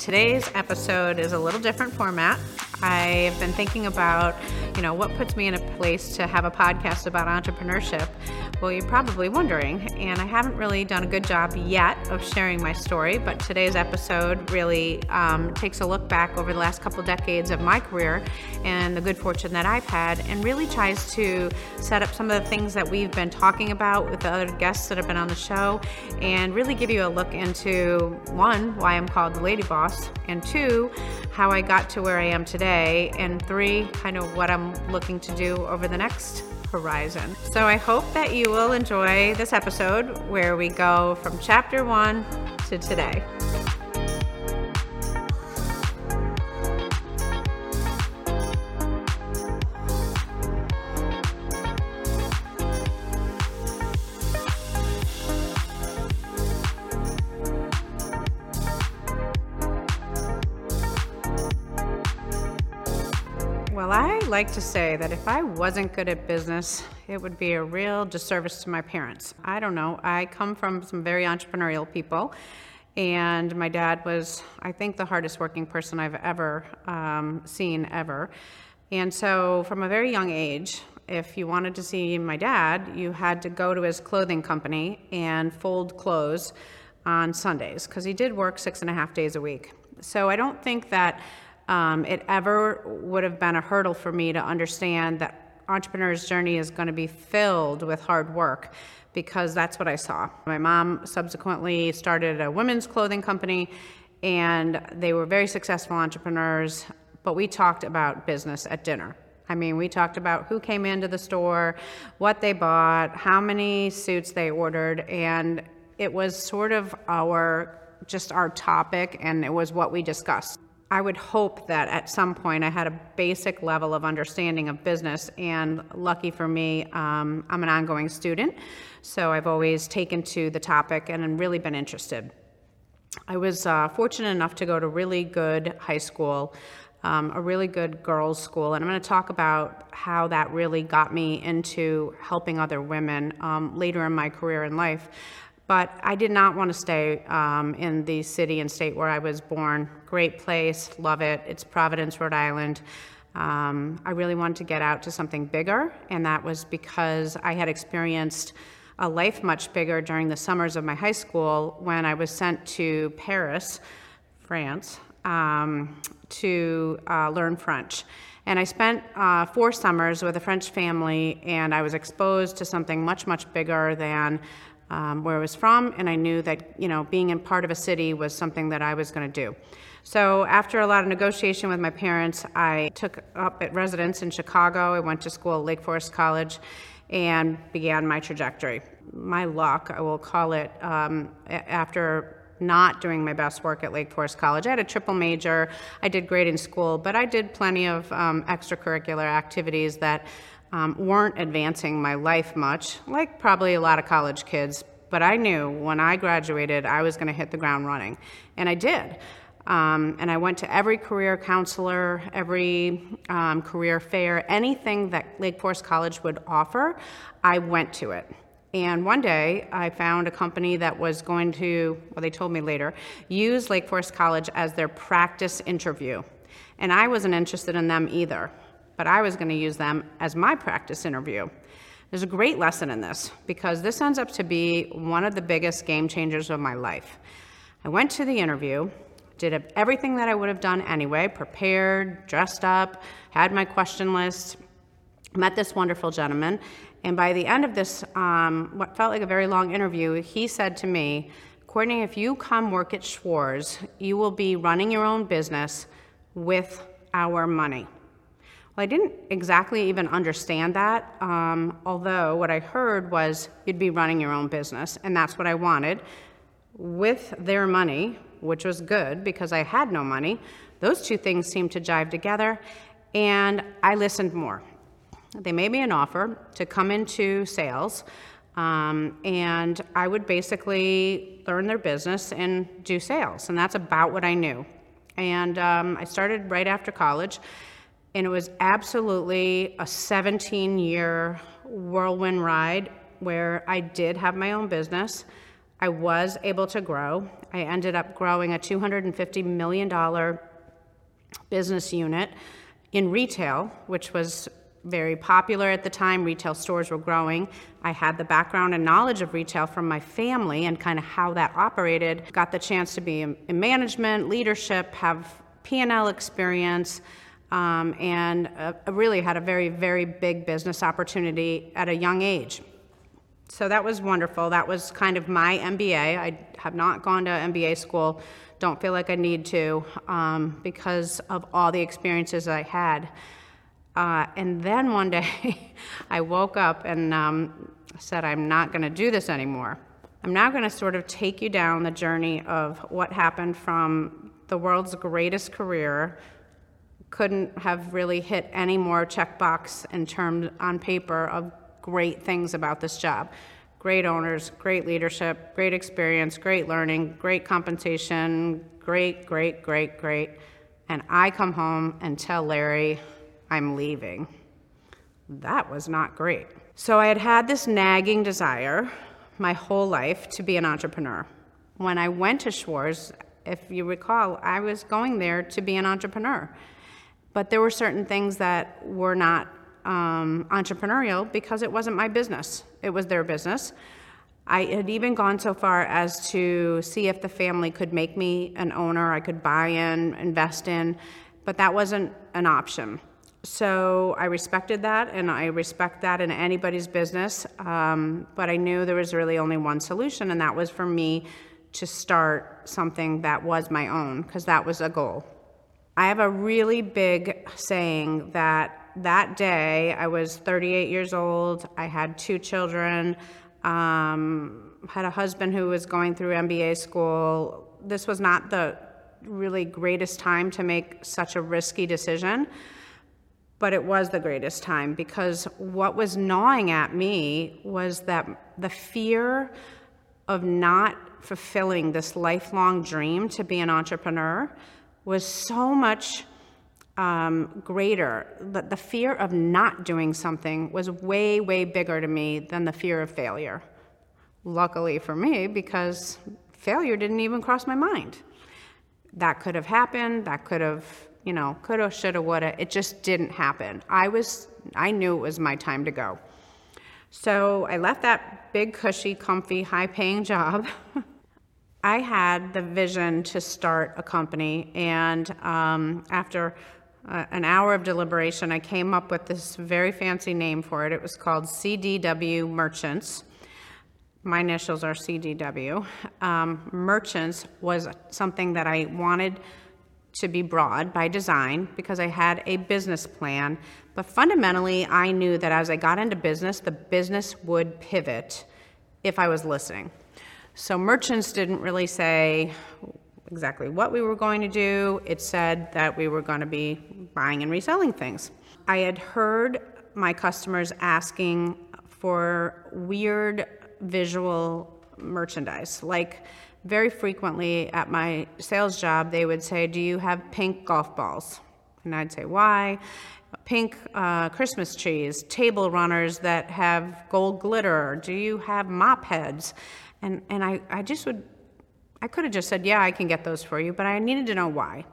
Today's episode is a little different format. I've been thinking about, you know, what puts me in a place to have a podcast about entrepreneurship. Well, you're probably wondering, and I haven't really done a good job yet of sharing my story, but today's episode really um, takes a look back over the last couple decades of my career and the good fortune that I've had, and really tries to set up some of the things that we've been talking about with the other guests that have been on the show, and really give you a look into one, why I'm called the Lady Boss, and two, how I got to where I am today, and three, kind of what I'm looking to do over the next horizon. So I hope that you will enjoy this episode where we go from chapter one to today. Like to say that if I wasn't good at business, it would be a real disservice to my parents. I don't know. I come from some very entrepreneurial people, and my dad was, I think, the hardest working person I've ever um, seen ever. And so, from a very young age, if you wanted to see my dad, you had to go to his clothing company and fold clothes on Sundays because he did work six and a half days a week. So, I don't think that um, it ever would have been a hurdle for me to understand that entrepreneur's journey is going to be filled with hard work because that's what I saw. My mom subsequently started a women's clothing company and they were very successful entrepreneurs, but we talked about business at dinner. I mean, we talked about who came into the store, what they bought, how many suits they ordered, and it was sort of our just our topic and it was what we discussed. I would hope that at some point I had a basic level of understanding of business, and lucky for me, um, I'm an ongoing student, so I've always taken to the topic and really been interested. I was uh, fortunate enough to go to really good high school, um, a really good girls' school, and I'm going to talk about how that really got me into helping other women um, later in my career in life. But I did not want to stay um, in the city and state where I was born. Great place, love it. It's Providence, Rhode Island. Um, I really wanted to get out to something bigger, and that was because I had experienced a life much bigger during the summers of my high school when I was sent to Paris, France, um, to uh, learn French. And I spent uh, four summers with a French family, and I was exposed to something much, much bigger than um, where I was from, and I knew that you know being in part of a city was something that I was going to do. So after a lot of negotiation with my parents, I took up at residence in Chicago. I went to school at Lake Forest College, and began my trajectory. My luck, I will call it, um, after not doing my best work at Lake Forest College. I had a triple major. I did great in school, but I did plenty of um, extracurricular activities that um, weren't advancing my life much, like probably a lot of college kids. But I knew when I graduated, I was going to hit the ground running. And I did. Um, and I went to every career counselor, every um, career fair, anything that Lake Forest College would offer, I went to it. And one day I found a company that was going to, well, they told me later, use Lake Forest College as their practice interview. And I wasn't interested in them either but I was going to use them as my practice interview. There's a great lesson in this because this ends up to be one of the biggest game changers of my life. I went to the interview, did everything that I would have done anyway, prepared, dressed up, had my question list, met this wonderful gentleman, and by the end of this, um, what felt like a very long interview, he said to me, Courtney, if you come work at Schwarz, you will be running your own business with our money. Well, I didn't exactly even understand that, um, although what I heard was you'd be running your own business, and that's what I wanted. With their money, which was good because I had no money, those two things seemed to jive together, and I listened more. They made me an offer to come into sales, um, and I would basically learn their business and do sales, and that's about what I knew. And um, I started right after college and it was absolutely a 17 year whirlwind ride where I did have my own business. I was able to grow. I ended up growing a $250 million business unit in retail, which was very popular at the time. Retail stores were growing. I had the background and knowledge of retail from my family and kind of how that operated. Got the chance to be in, management, leadership, have P&L experience, um, and uh, really had a very, very big business opportunity at a young age. So that was wonderful. That was kind of my MBA. I have not gone to MBA school. Don't feel like I need to um, because of all the experiences I had. Uh, and then one day I woke up and um, said, I'm not going to do this anymore. I'm now going to sort of take you down the journey of what happened from the world's greatest career. Couldn't have really hit any more checkbox in terms on paper of great things about this job. Great owners, great leadership, great experience, great learning, great compensation, great, great, great, great. And I come home and tell Larry, I'm leaving. That was not great. So I had had this nagging desire my whole life to be an entrepreneur. When I went to Schwarz, if you recall, I was going there to be an entrepreneur. But there were certain things that were not um, entrepreneurial because it wasn't my business, it was their business. I had even gone so far as to see if the family could make me an owner, I could buy in, invest in, but that wasn't an option so I respected that, and I respect that in anybody's business. Um, but I knew there was really only one solution, and that was for me to start something that was my own, because that was a goal. I have a really big saying that that day I was 38 years old, I had two children, um, had a husband who was going through MBA school. This was not the really greatest time to make such a risky decision but it was the greatest time because what was gnawing at me was that the fear of not fulfilling this lifelong dream to be an entrepreneur was so much um, greater. The, the fear of not doing something was way, way bigger to me than the fear of failure. Luckily for me, because failure didn't even cross my mind. That could have happened, that could have you know, coulda, shoulda, woulda. It just didn't happen. I was, I knew it was my time to go. So I left that big, cushy, comfy, high paying job. I had the vision to start a company, and um, after uh, an hour of deliberation, I came up with this very fancy name for it. It was called CDW Merchants. My initials are CDW. Um, Merchants was something that I wanted to be broad by design because I had a business plan. But fundamentally, I knew that as I got into business, the business would pivot if I was listening. So merchants didn't really say exactly what we were going to do. It said that we were going to be buying and reselling things. I had heard my customers asking for weird visual merchandise, like very frequently at my sales job, they would say, Do you have pink golf balls? And I'd say, Why? Pink uh, Christmas trees, table runners that have gold glitter. Do you have mop heads? And, and I, I just would, I could have just said, Yeah, I can get those for you, but I needed to know why.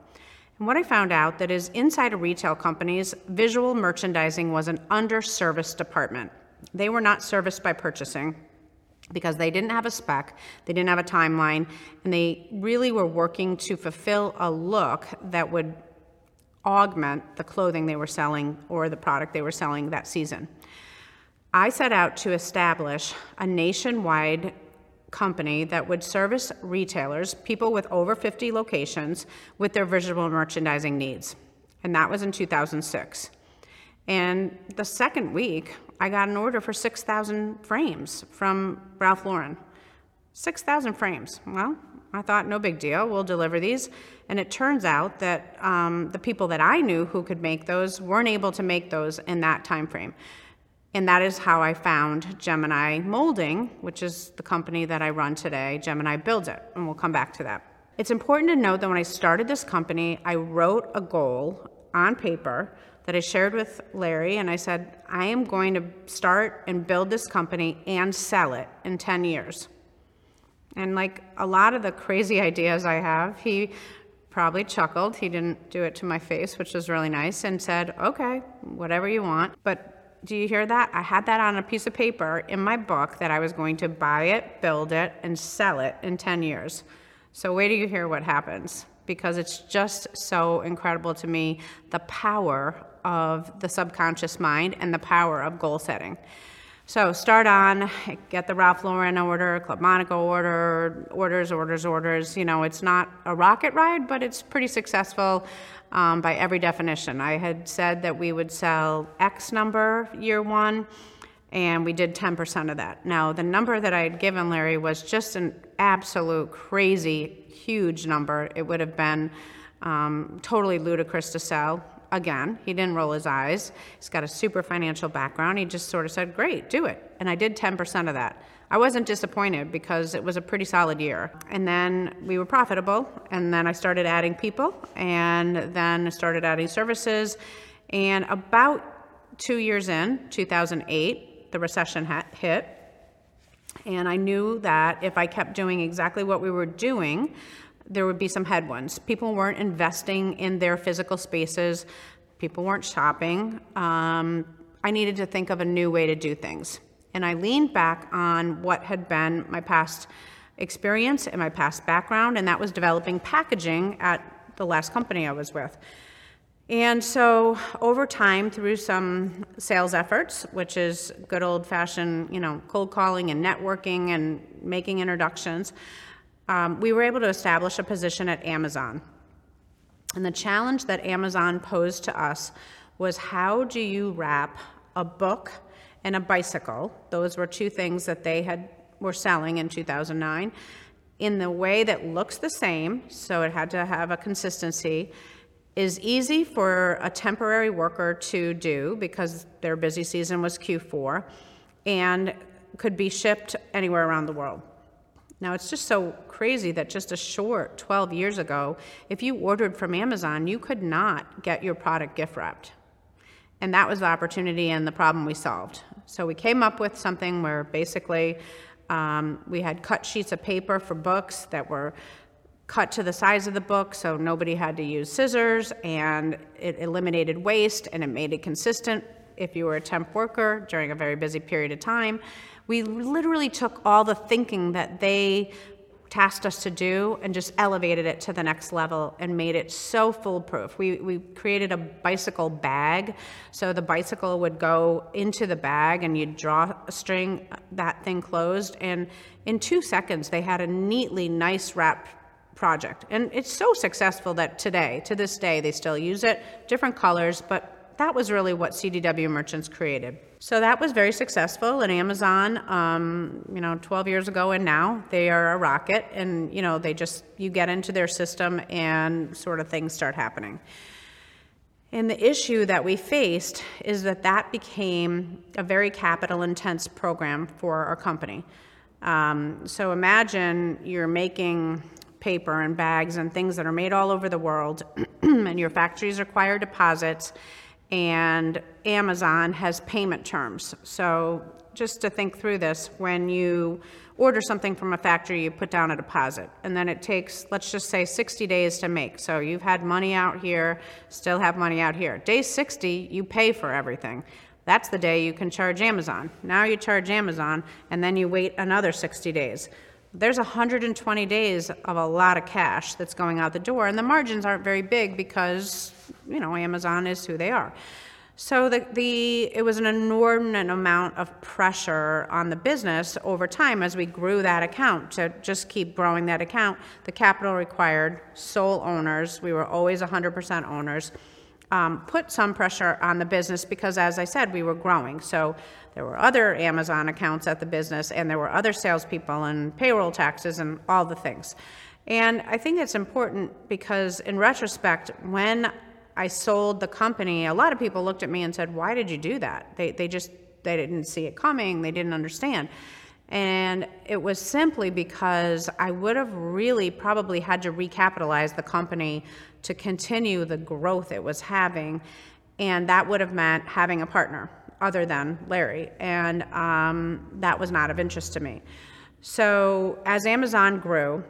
And what I found out that is inside of retail companies, visual merchandising was an underserviced department. They were not serviced by purchasing because they didn't have a spec, they didn't have a timeline, and they really were working to fulfill a look that would augment the clothing they were selling or the product they were selling that season. I set out to establish a nationwide company that would service retailers, people with over 50 locations, with their visual merchandising needs. And that was in 2006. And the second week, I got an order for 6,000 frames from Ralph Lauren. 6,000 frames. Well, I thought, no big deal, we'll deliver these. And it turns out that um, the people that I knew who could make those weren't able to make those in that time frame. And that is how I found Gemini Molding, which is the company that I run today. Gemini builds it, and we'll come back to that. It's important to note that when I started this company, I wrote a goal on paper that I shared with Larry, and I said, I am going to start and build this company and sell it in 10 years. And like a lot of the crazy ideas I have, he probably chuckled. He didn't do it to my face, which was really nice, and said, okay, whatever you want. But do you hear that? I had that on a piece of paper in my book that I was going to buy it, build it, and sell it in 10 years. So, wait till you hear what happens because it's just so incredible to me the power of the subconscious mind and the power of goal setting. So start on, get the Ralph Lauren order, Club Monaco order, orders, orders, orders. You know, it's not a rocket ride, but it's pretty successful um, by every definition. I had said that we would sell X number year one, and we did 10% of that. Now, the number that I had given Larry was just an absolute crazy, huge number. It would have been um, totally ludicrous to sell again. He didn't roll his eyes. He's got a super financial background. He just sort of said, Great, do it. And I did 10% of that. I wasn't disappointed because it was a pretty solid year. And then we were profitable. And then I started adding people. And then started adding services. And about two years in, 2008, the recession hit. And I knew that if I kept doing exactly what we were doing, there would be some headwinds. People weren't investing in their physical spaces, people weren't shopping. Um, I needed to think of a new way to do things. And I leaned back on what had been my past experience and my past background, and that was developing packaging at the last company I was with. And so over time, through some sales efforts, which is good old fashioned, you know, cold calling and networking and making introductions, um, we were able to establish a position at Amazon. And the challenge that Amazon posed to us was how do you wrap a book and a bicycle? Those were two things that they had were selling in 2009 in the way that looks the same, so it had to have a consistency, is easy for a temporary worker to do because their busy season was Q4 and could be shipped anywhere around the world. Now, it's just so crazy that just a short 12 years ago, if you ordered from Amazon, you could not get your product gift wrapped. And that was the opportunity and the problem we solved. So we came up with something where basically um, we had cut sheets of paper for books that were cut to the size of the book so nobody had to use scissors and it eliminated waste and it made it consistent if you were a temp worker during a very busy period of time we literally took all the thinking that they tasked us to do and just elevated it to the next level and made it so foolproof. We, we created a bicycle bag. So the bicycle would go into the bag and you'd draw a string, uh, that thing closed. And in two seconds, they had a neatly nice wrap project. And it's so successful that today, to this day, they still use it, different colors, but that was really what CDW Merchants created. So that was very successful, and Amazon, um, you know, 12 years ago and now, they are a rocket, and you know, they just you get into their system and sort of things start happening. And the issue that we faced is that that became a very capital intense program for our company. Um, so imagine you're making paper and bags and things that are made all over the world, and your factories require deposits and Amazon has payment terms. So just to think through this, when you order something from a factory, you put down a deposit, and then it takes, let's just say, 60 days to make. So you've had money out here, still have money out here. Day 60, you pay for everything. That's the day you can charge Amazon. Now you charge Amazon, and then you wait another 60 days. There's 120 days of a lot of cash that's going out the door, and the margins aren't very big because you know, Amazon is who they are. So the, the, it was an inordinate amount of pressure on the business over time as we grew that account to just keep growing that account. The capital required sole owners, we were always 100% owners, um, put some pressure on the business because, as I said, we were growing. So there were other Amazon accounts at the business, and there were other salespeople and payroll taxes and all the things. And I think it's important because, in retrospect, when I sold the company, a lot of people looked at me and said, Why did you do that? They, they just they didn't see it coming, they didn't understand. And it was simply because I would have really probably had to recapitalize the company to continue the growth it was having. And that would have meant having a partner other than Larry. And um, that was not of interest to me. So, as Amazon grew,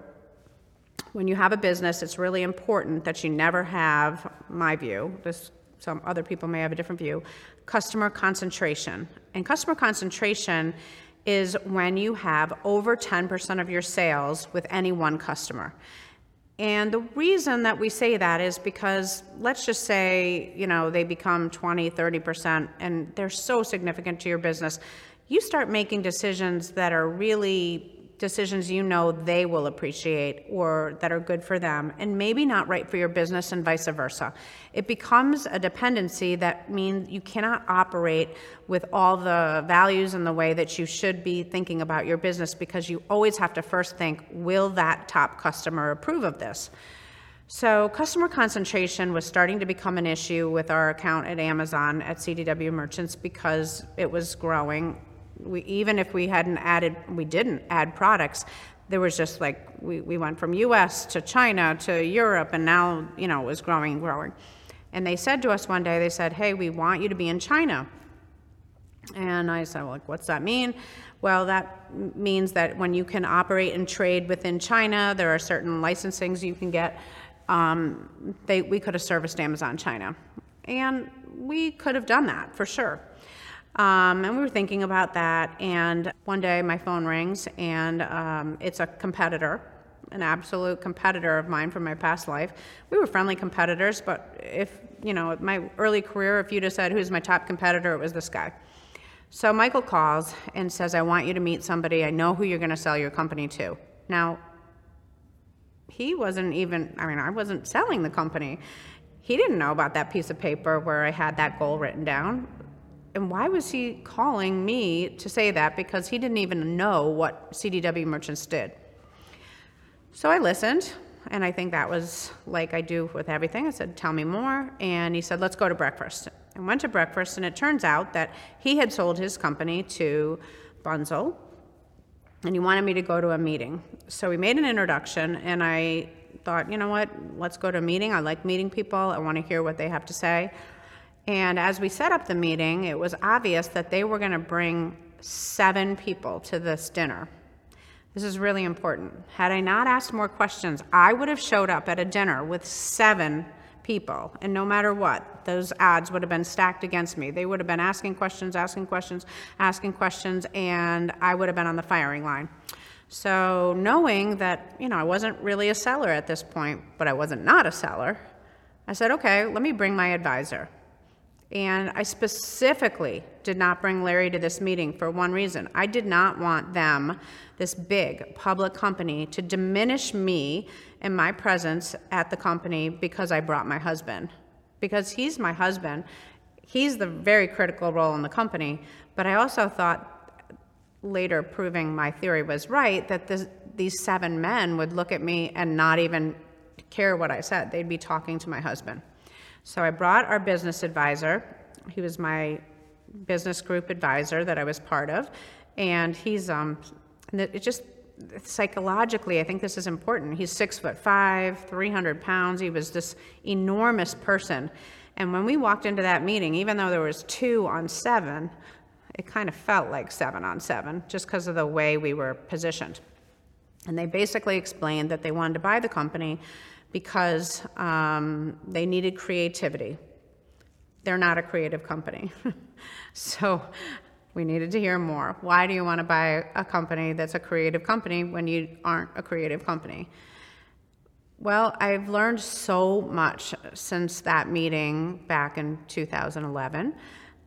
when you have a business, it's really important that you never have, my view, this, some other people may have a different view, customer concentration. And customer concentration is when you have over 10% of your sales with any one customer. And the reason that we say that is because let's just say, you know, they become 20, 30% and they're so significant to your business. You start making decisions that are really decisions you know they will appreciate or that are good for them, and maybe not right for your business, and vice versa. It becomes a dependency that means you cannot operate with all the values and the way that you should be thinking about your business because you always have to first think, will that top customer approve of this? So, customer concentration was starting to become an issue with our account at Amazon at CDW Merchants because it was growing we, even if we hadn't added, we didn't add products, there was just like, we, we went from US to China to Europe, and now, you know, it was growing and growing. And they said to us one day, they said, hey, we want you to be in China. And I said, well, like, what's that mean? Well, that means that when you can operate and trade within China, there are certain licensings you can get. Um, they, we could have serviced Amazon China. And we could have done that for sure. Um, and we were thinking about that, and one day my phone rings, and um, it's a competitor, an absolute competitor of mine from my past life. We were friendly competitors, but if, you know, my early career, if you'd have said, who's my top competitor, it was this guy. So Michael calls and says, I want you to meet somebody. I know who you're going to sell your company to. Now, he wasn't even, I mean, I wasn't selling the company. He didn't know about that piece of paper where I had that goal written down. And why was he calling me to say that? Because he didn't even know what CDW merchants did. So I listened, and I think that was like I do with everything. I said, Tell me more. And he said, Let's go to breakfast. I went to breakfast, and it turns out that he had sold his company to Bunzl, and he wanted me to go to a meeting. So we made an introduction, and I thought, you know what, let's go to a meeting. I like meeting people, I want to hear what they have to say. And as we set up the meeting, it was obvious that they were going to bring seven people to this dinner. This is really important. Had I not asked more questions, I would have showed up at a dinner with seven people. And no matter what, those odds would have been stacked against me. They would have been asking questions, asking questions, asking questions, and I would have been on the firing line. So, knowing that, you know, I wasn't really a seller at this point, but I wasn't not a seller, I said, okay, let me bring my advisor. And I specifically did not bring Larry to this meeting for one reason. I did not want them, this big public company, to diminish me and my presence at the company because I brought my husband. Because he's my husband, he's the very critical role in the company. But I also thought, later proving my theory was right, that this, these seven men would look at me and not even care what I said. They'd be talking to my husband. So I brought our business advisor. He was my business group advisor that I was part of, and he's um, it just psychologically, I think this is important. He's six foot five, 300 pounds. He was this enormous person. And when we walked into that meeting, even though there was two on seven, it kind of felt like seven on seven, just because of the way we were positioned. And they basically explained that they wanted to buy the company because um, they needed creativity. They're not a creative company. so we needed to hear more. Why do you want to buy a company that's a creative company when you aren't a creative company? Well, I've learned so much since that meeting back in 2011.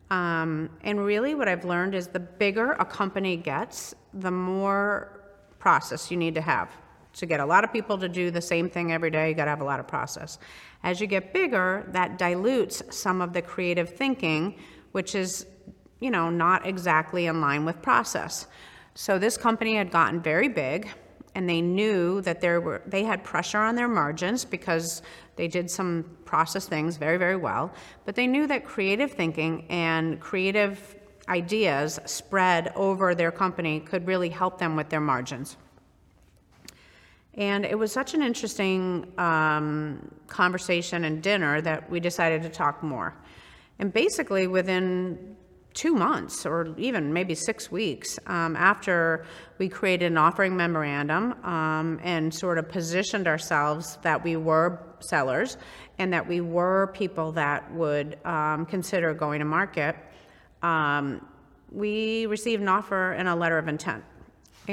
Um, and really, what I've learned is the bigger a company gets, the more process you need to have to get a lot of people to do the same thing every day, you got to have a lot of process. As you get bigger, that dilutes some of the creative thinking, which is, you know, not exactly in line with process. So this company had gotten very big, and they knew that there were they had pressure on their margins because they did some process things very very well, but they knew that creative thinking and creative ideas spread over their company could really help them with their margins. And it was such an interesting um, conversation and dinner that we decided to talk more. And basically, within two months or even maybe six weeks um, after we created an offering memorandum um, and sort of positioned ourselves that we were sellers and that we were people that would um, consider going to market. Um, we received an offer and a letter of intent.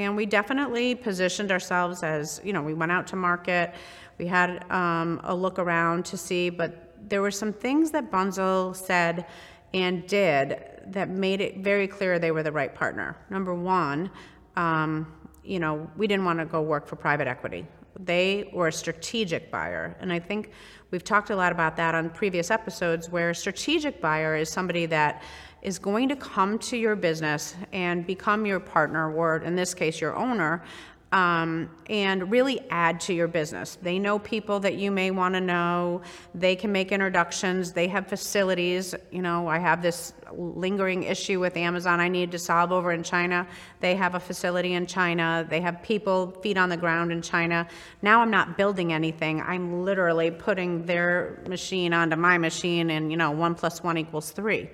And we definitely positioned ourselves as, you know, we went out to market, we had um, a look around to see, but there were some things that Bunzl said and did that made it very clear they were the right partner. Number one, um, you know, we didn't want to go work for private equity. They were a strategic buyer. And I think we've talked a lot about that on previous episodes where a strategic buyer is somebody that is going to come to your business and become your partner, or in this case, your owner, um, and really add to your business. They know people that you may want to know. They can make introductions. They have facilities. You know, I have this lingering issue with Amazon I need to solve over in China. They have a facility in China. They have people feet on the ground in China. Now I'm not building anything. I'm literally putting their machine onto my machine, and you know, one plus one equals three,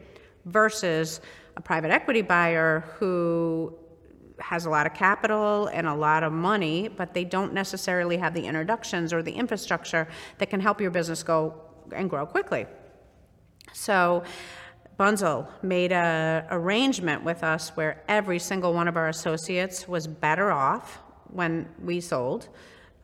versus a private equity buyer who has a lot of capital and a lot of money, but they don't necessarily have the introductions or the infrastructure that can help your business go and grow quickly. So, Bunzl made an arrangement with us where every single one of our associates was better off when we sold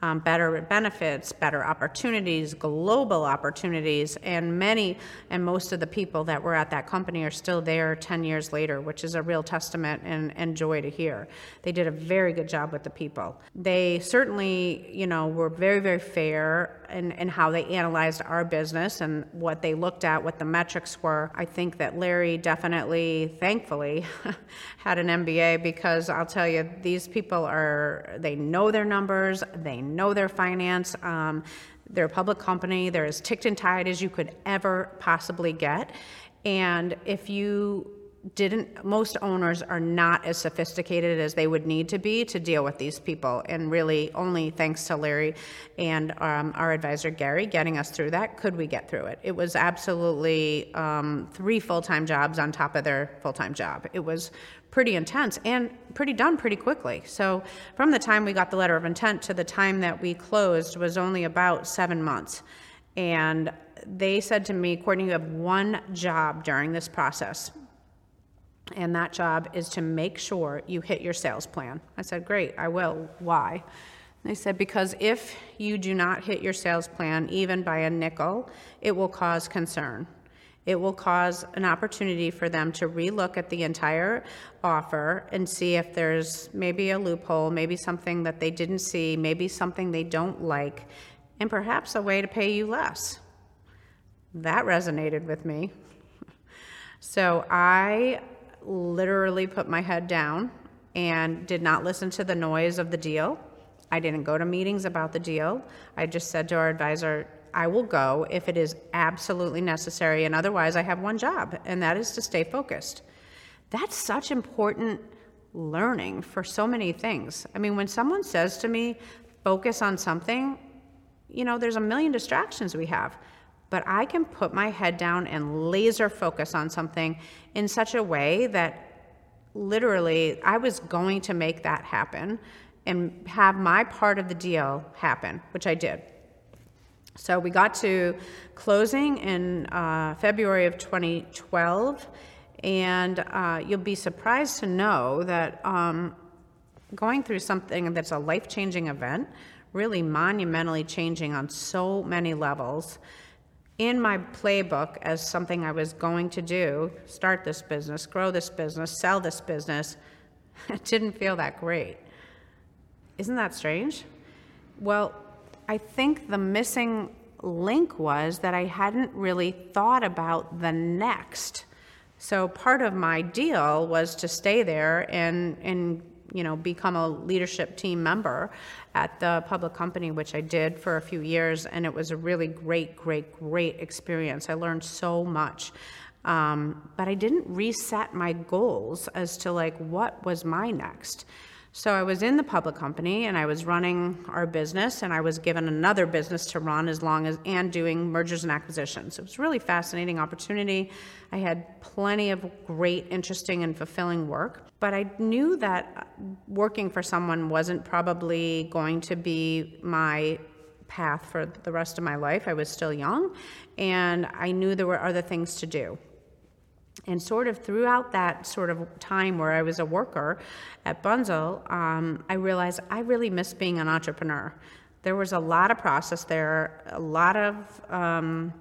um, better benefits, better opportunities, global opportunities, and many and most of the people that were at that company are still there 10 years later, which is a real testament and, and joy to hear. They did a very good job with the people. They certainly, you know, were very, very fair in, in how they analyzed our business and what they looked at, what the metrics were. I think that Larry definitely, thankfully, had an MBA because I'll tell you, these people are, they know their numbers, they know their finance. Um, they're a public company, they're as ticked and tied as you could ever possibly get. And if you didn't most owners are not as sophisticated as they would need to be to deal with these people. And really only thanks to larry and um, our advisor gary getting us through that could we get through it. It was absolutely um, three full-time jobs on top of their full-time job. It was pretty intense and pretty done pretty quickly. So from the time we got the letter of intent to the time that we closed was only about seven months. And they said to me courtney you have one job during this process and that job is to make sure you hit your sales plan. I said, Great, I will. Why? They said, Because if you do not hit your sales plan, even by a nickel, it will cause concern. It will cause an opportunity for them to relook at the entire offer and see if there's maybe a loophole, maybe something that they didn't see, maybe something they don't like, and perhaps a way to pay you less. That resonated with me. So I literally put my head down and did not listen to the noise of the deal. I didn't go to meetings about the deal. I just said to our advisor, I will go if it is absolutely necessary, and otherwise, I have one job, and that is to stay focused. That's such important learning for so many things. I mean, when someone says to me, focus on something, you know, there's a million distractions we have but I can put my head down and laser focus on something in such a way that literally I was going to make that happen and have my part of the deal happen, which I did. So we got to closing in uh, February of 2012, and uh, you'll be surprised to know that um, going through something that's a life changing event, really monumentally changing on so many levels, in my playbook as something I was going to do start this business, grow this business, sell this business it didn't feel that great. Isn't that strange? Well, I think the missing link was that I hadn't really thought about the next. So part of my deal was to stay there and, and you know, become a leadership team member at the public company, which I did for a few years, and it was a really great, great, great experience. I learned so much. Um, but I didn't reset my goals as to like what was my next. So I was in the public company and I was running our business and I was given another business to run as long as and doing mergers and acquisitions. It was really fascinating opportunity. I had plenty of great, interesting and fulfilling work, but I knew that working for someone wasn't probably going to be my path for the rest of my life. I was still young and I knew there were other things to do and sort of throughout that sort of time where I was a worker at Bunzl, um, I realized I really miss being an entrepreneur. There was a lot of process there, a lot of um,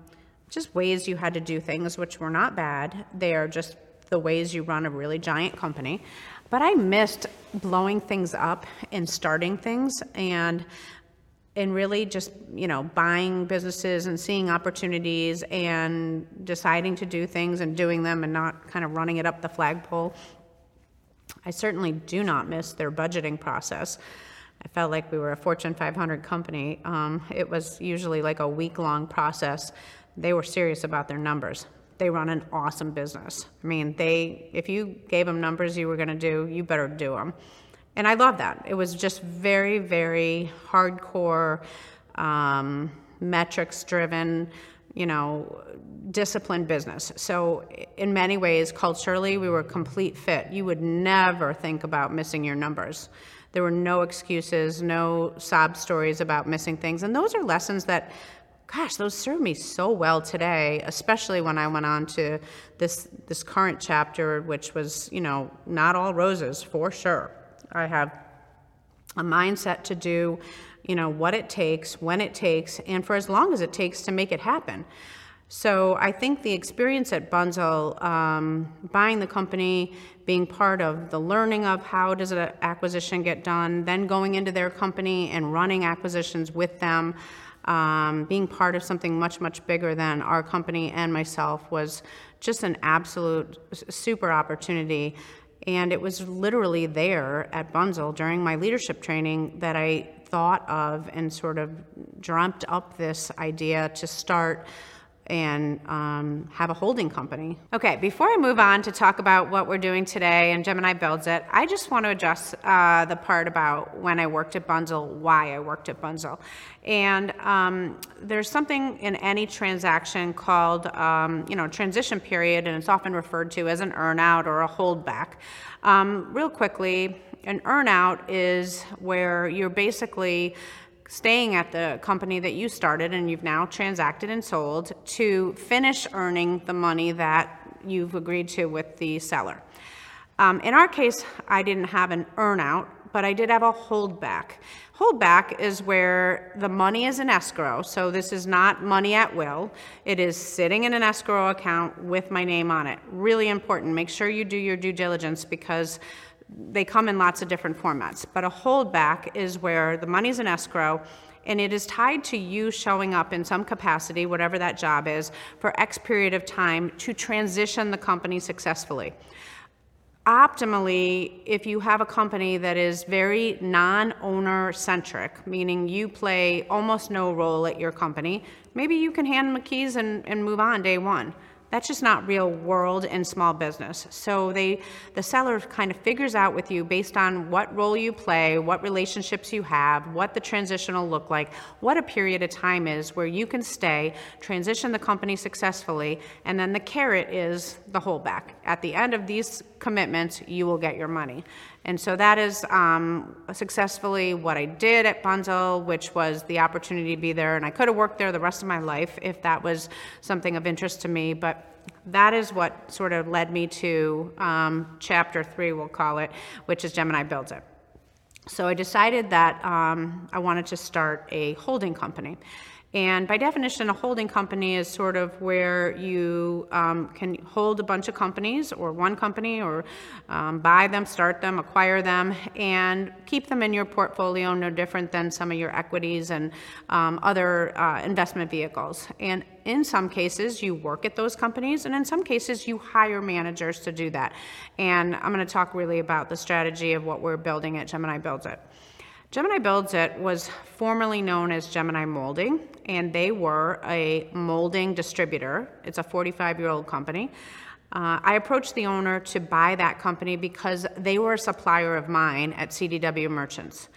just ways you had to do things, which were not bad. They are just the ways you run a really giant company. But I missed blowing things up and starting things. And and really just you know buying businesses and seeing opportunities and deciding to do things and doing them and not kind of running it up the flagpole. I certainly do not miss their budgeting process. I felt like we were a fortune 500 company. Um, it was usually like a week long process. They were serious about their numbers. They run an awesome business. I mean they if you gave them numbers you were going to do you better do them and I love that. It was just very, very hardcore, um, metrics driven, you know, disciplined business. So, in many ways, culturally, we were a complete fit. You would never think about missing your numbers. There were no excuses, no sob stories about missing things. And those are lessons that, gosh, those serve me so well today, especially when I went on to this, this current chapter, which was, you know, not all roses for sure. I have a mindset to do, you know, what it takes, when it takes, and for as long as it takes to make it happen. So I think the experience at Bunzl, um, buying the company, being part of the learning of how does an acquisition get done, then going into their company and running acquisitions with them, um, being part of something much, much bigger than our company and myself was just an absolute super opportunity and it was literally there at Bunzl during my leadership training that I thought of and sort of dreamt up this idea to start and um, have a holding company. Okay, before I move on to talk about what we're doing today and Gemini builds it, I just want to address uh, the part about when I worked at Bunzl, why I worked at Bunzl. And um, there's something in any transaction called, um, you know, transition period, and it's often referred to as an earnout or a holdback. Um, real quickly, an earnout is where you're basically staying at the company that you started and you've now transacted and sold to finish earning the money that you've agreed to with the seller. Um, in our case, I didn't have an earnout, but I did have a holdback. Holdback is where the money is in escrow, so this is not money at will. It is sitting in an escrow account with my name on it. Really important. Make sure you do your due diligence because they come in lots of different formats, but a holdback is where the money's in escrow and it is tied to you showing up in some capacity, whatever that job is, for X period of time to transition the company successfully. Optimally, if you have a company that is very non owner centric, meaning you play almost no role at your company, maybe you can hand them the keys and, and move on day one. That's just not real world in small business. So they, the seller kind of figures out with you based on what role you play, what relationships you have, what the transition will look like, what a period of time is where you can stay, transition the company successfully, and then the carrot is the holdback. At the end of these commitments, you will get your money. And so that is um, successfully what I did at Bunzl, which was the opportunity to be there. And I could have worked there the rest of my life if that was something of interest to me. But that is what sort of led me to um, chapter three, we'll call it, which is Gemini Builds It. So I decided that um, I wanted to start a holding company. And by definition, a holding company is sort of where you um, can hold a bunch of companies or one company or um, buy them, start them, acquire them, and keep them in your portfolio, no different than some of your equities and um, other uh, investment vehicles. And in some cases, you work at those companies, and in some cases, you hire managers to do that. And I'm going to talk really about the strategy of what we're building at Gemini Builds It. Gemini Builds It was formerly known as Gemini Molding, and they were a molding distributor. It's a 45 year old company. Uh, I approached the owner to buy that company because they were a supplier of mine at CDW Merchants.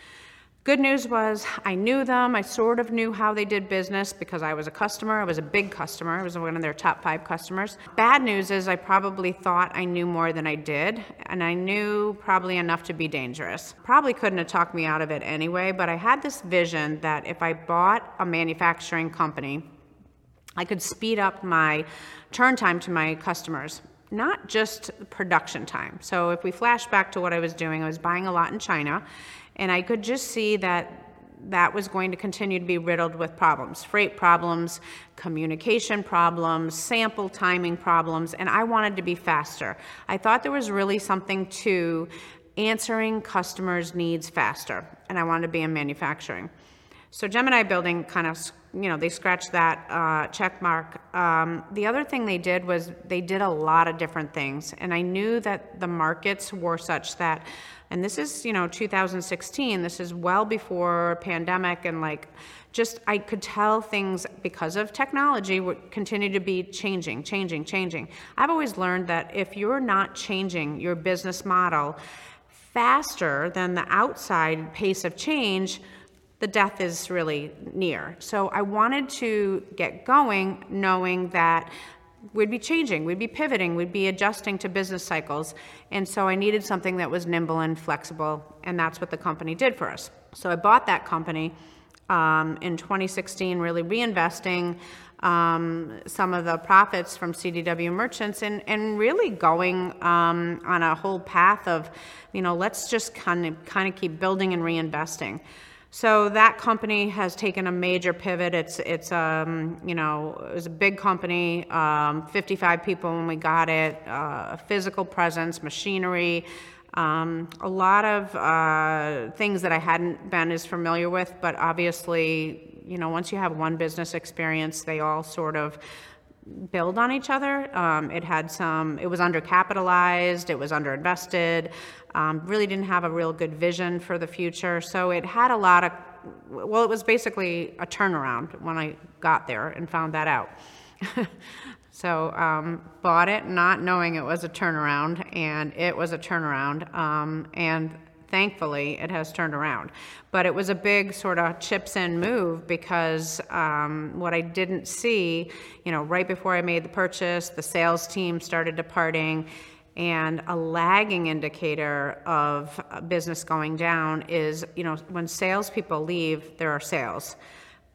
Good news was I knew them. I sort of knew how they did business because I was a customer. I was a big customer. I was one of their top five customers. Bad news is I probably thought I knew more than I did, and I knew probably enough to be dangerous. Probably couldn't have talked me out of it anyway, but I had this vision that if I bought a manufacturing company, I could speed up my turn time to my customers not just production time. So if we flash back to what I was doing, I was buying a lot in China and I could just see that that was going to continue to be riddled with problems freight problems, communication problems, sample timing problems, and I wanted to be faster. I thought there was really something to answering customers' needs faster, and I wanted to be in manufacturing. So Gemini Building kind of, you know, they scratched that uh, check mark. Um, the other thing they did was they did a lot of different things, and I knew that the markets were such that and this is, you know, 2016. This is well before pandemic and like just I could tell things because of technology would continue to be changing, changing, changing. I've always learned that if you're not changing your business model faster than the outside pace of change, the death is really near. So I wanted to get going knowing that we'd be changing, we'd be pivoting, we'd be adjusting to business cycles. And so I needed something that was nimble and flexible, and that's what the company did for us. So I bought that company um, in 2016, really reinvesting um, some of the profits from CDW merchants and, and really going um, on a whole path of, you know, let's just kind of kind of keep building and reinvesting. So that company has taken a major pivot. It's it's um, you know it was a big company, um, 55 people when we got it, uh, physical presence, machinery, um, a lot of uh, things that I hadn't been as familiar with. But obviously, you know, once you have one business experience, they all sort of build on each other. Um, it had some, it was undercapitalized, it was underinvested, um, really didn't have a real good vision for the future. So it had a lot of, well, it was basically a turnaround when I got there and found that out. so um, bought it not knowing it was a turnaround, and it was a turnaround. Um, and thankfully it has turned around. But it was a big sort of chips in move because um, what I didn't see, you know, right before I made the purchase, the sales team started departing. And a lagging indicator of business going down is, you know, when salespeople leave, there are sales.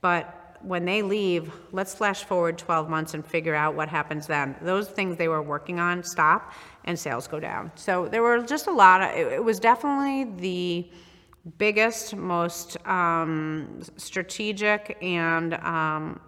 But when they leave, let's flash forward 12 months and figure out what happens then. Those things they were working on stop and sales go down. So there were just a lot of, it, it was definitely the biggest, most um, strategic and um,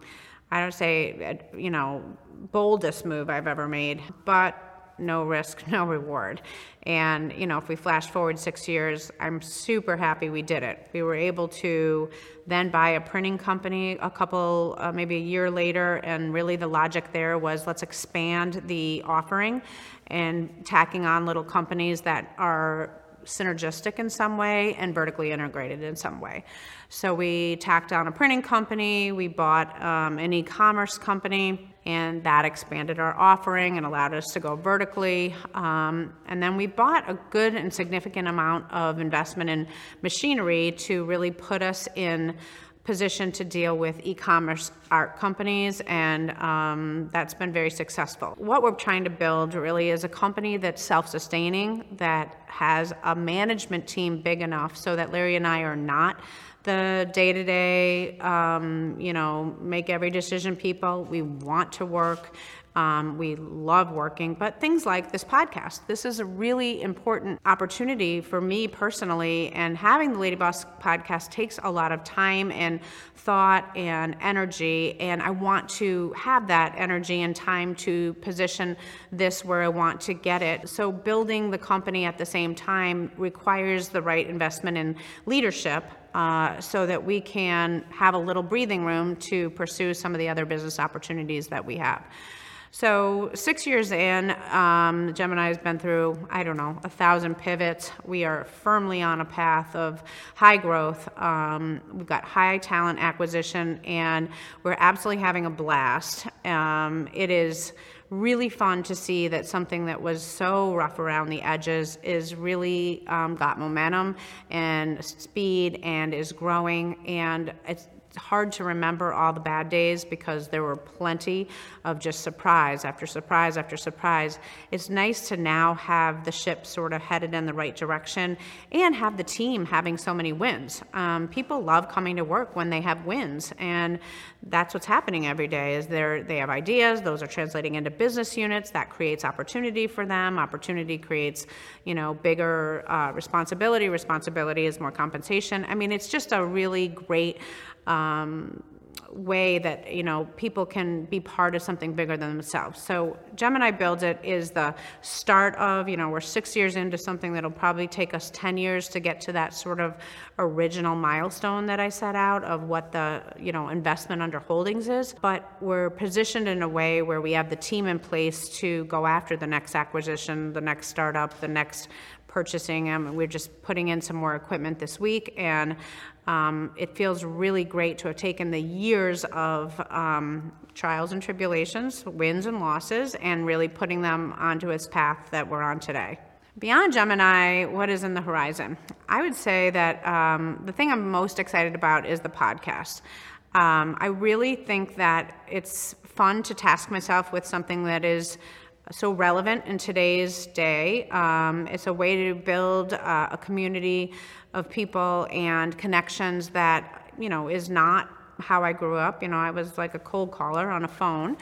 I don't say, you know, boldest move I've ever made. But no risk, no reward. And, you know, if we flash forward six years, I'm super happy we did it. We were able to then buy a printing company a couple, uh, maybe a year later, and really the logic there was let's expand the offering and tacking on little companies that are synergistic in some way and vertically integrated in some way. So we tacked on a printing company, we bought um, an e commerce company, and that expanded our offering and allowed us to go vertically. Um, and then we bought a good and significant amount of investment in machinery to really put us in position to deal with e-commerce art companies and um, that's been very successful. What we're trying to build really is a company that's self-sustaining that has a management team big enough so that larry and i are not the day-to-day um, you know make every decision people. We want to work um, we love working, but things like this podcast. This is a really important opportunity for me personally, and having the Lady Boss podcast takes a lot of time and thought and energy, and I want to have that energy and time to position this where I want to get it. So, building the company at the same time requires the right investment in leadership uh, so that we can have a little breathing room to pursue some of the other business opportunities that we have. So, six years in, um, Gemini has been through, I don't know, a thousand pivots. We are firmly on a path of high growth. Um, we've got high talent acquisition, and we're absolutely having a blast. Um, it is really fun to see that something that was so rough around the edges is really um, got momentum and speed and is growing and it's hard to remember all the bad days because there were plenty of just surprise after surprise after surprise. It's nice to now have the ship sort of headed in the right direction and have the team having so many wins. Um, people love coming to work when they have wins, and that's what's happening every day. Is they they have ideas, those are translating into business units. That creates opportunity for them. Opportunity creates, you know, bigger uh, responsibility. Responsibility is more compensation. I mean, it's just a really great um, way that you know people can be part of something bigger than themselves. So Gemini Build It is the start of you know we're six years into something that'll probably take us ten years to get to that sort of original milestone that I set out of what the you know investment under holdings is. But we're positioned in a way where we have the team in place to go after the next acquisition, the next startup, the next purchasing them. We're just putting in some more equipment this week, and um, it feels really great to have taken the years of um, trials and tribulations, wins and losses, and really putting them onto its path that we're on today. Beyond Gemini, what is in the horizon? I would say that um, the thing I'm most excited about is the podcast. Um, I really think that it's fun to task myself with something that is so relevant in today's day. Um, it's a way to build uh, a community of people and connections that, you know, is not how I grew up. You know, I was like a cold caller on a phone.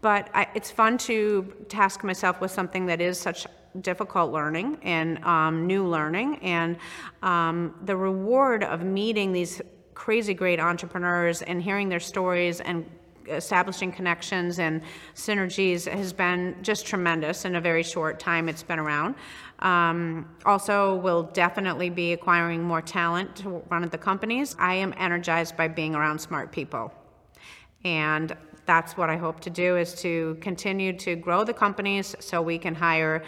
But I, it's fun to task myself with something that is such difficult learning and um, new learning. And um, the reward of meeting these crazy great entrepreneurs and hearing their stories and establishing connections and synergies has been just tremendous in a very short time it's been around. Um, also, we'll definitely be acquiring more talent to run at the companies. I am energized by being around smart people. And that's what I hope to do is to continue to grow the companies so we can hire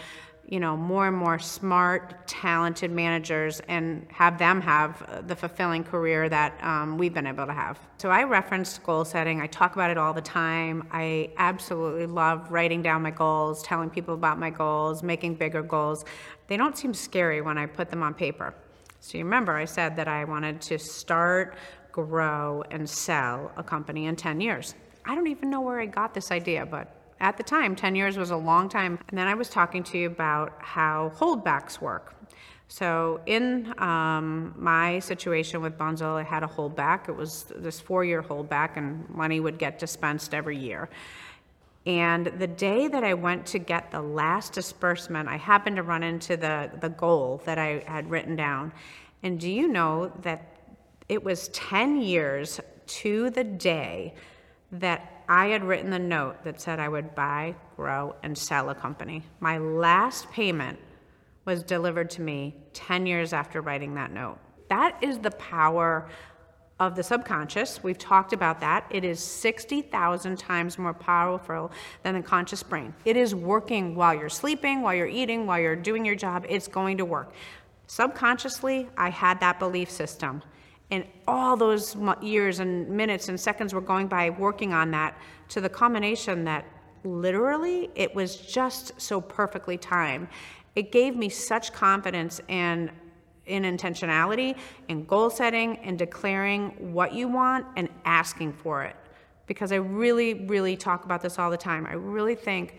you know, more and more smart, talented managers and have them have the fulfilling career that um, we've been able to have. So I reference goal setting. I talk about it all the time. I absolutely love writing down my goals, telling people about my goals, making bigger goals. They don't seem scary when I put them on paper. So you remember I said that I wanted to start, grow, and sell a company in 10 years. I don't even know where I got this idea, but at the time, 10 years was a long time. And then I was talking to you about how holdbacks work. So, in um, my situation with Bunzl, I had a holdback. It was this four year holdback, and money would get dispensed every year. And the day that I went to get the last disbursement, I happened to run into the, the goal that I had written down. And do you know that it was 10 years to the day that I had written the note that said I would buy, grow, and sell a company. My last payment was delivered to me 10 years after writing that note. That is the power of the subconscious. We've talked about that. It is 60,000 times more powerful than the conscious brain. It is working while you're sleeping, while you're eating, while you're doing your job. It's going to work. Subconsciously, I had that belief system. And all those years and minutes and seconds were going by working on that to the combination that literally it was just so perfectly timed. It gave me such confidence and in intentionality and goal setting and declaring what you want and asking for it. Because I really, really talk about this all the time. I really think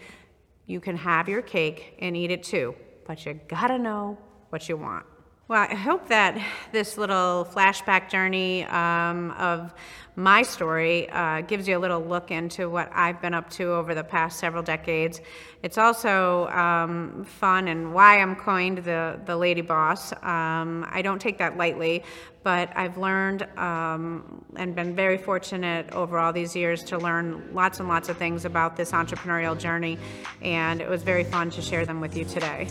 you can have your cake and eat it too, but you gotta know what you want. Well, I hope that this little flashback journey um, of my story uh, gives you a little look into what I've been up to over the past several decades. It's also um, fun and why I'm coined the, the lady boss. Um, I don't take that lightly, but I've learned um, and been very fortunate over all these years to learn lots and lots of things about this entrepreneurial journey, and it was very fun to share them with you today.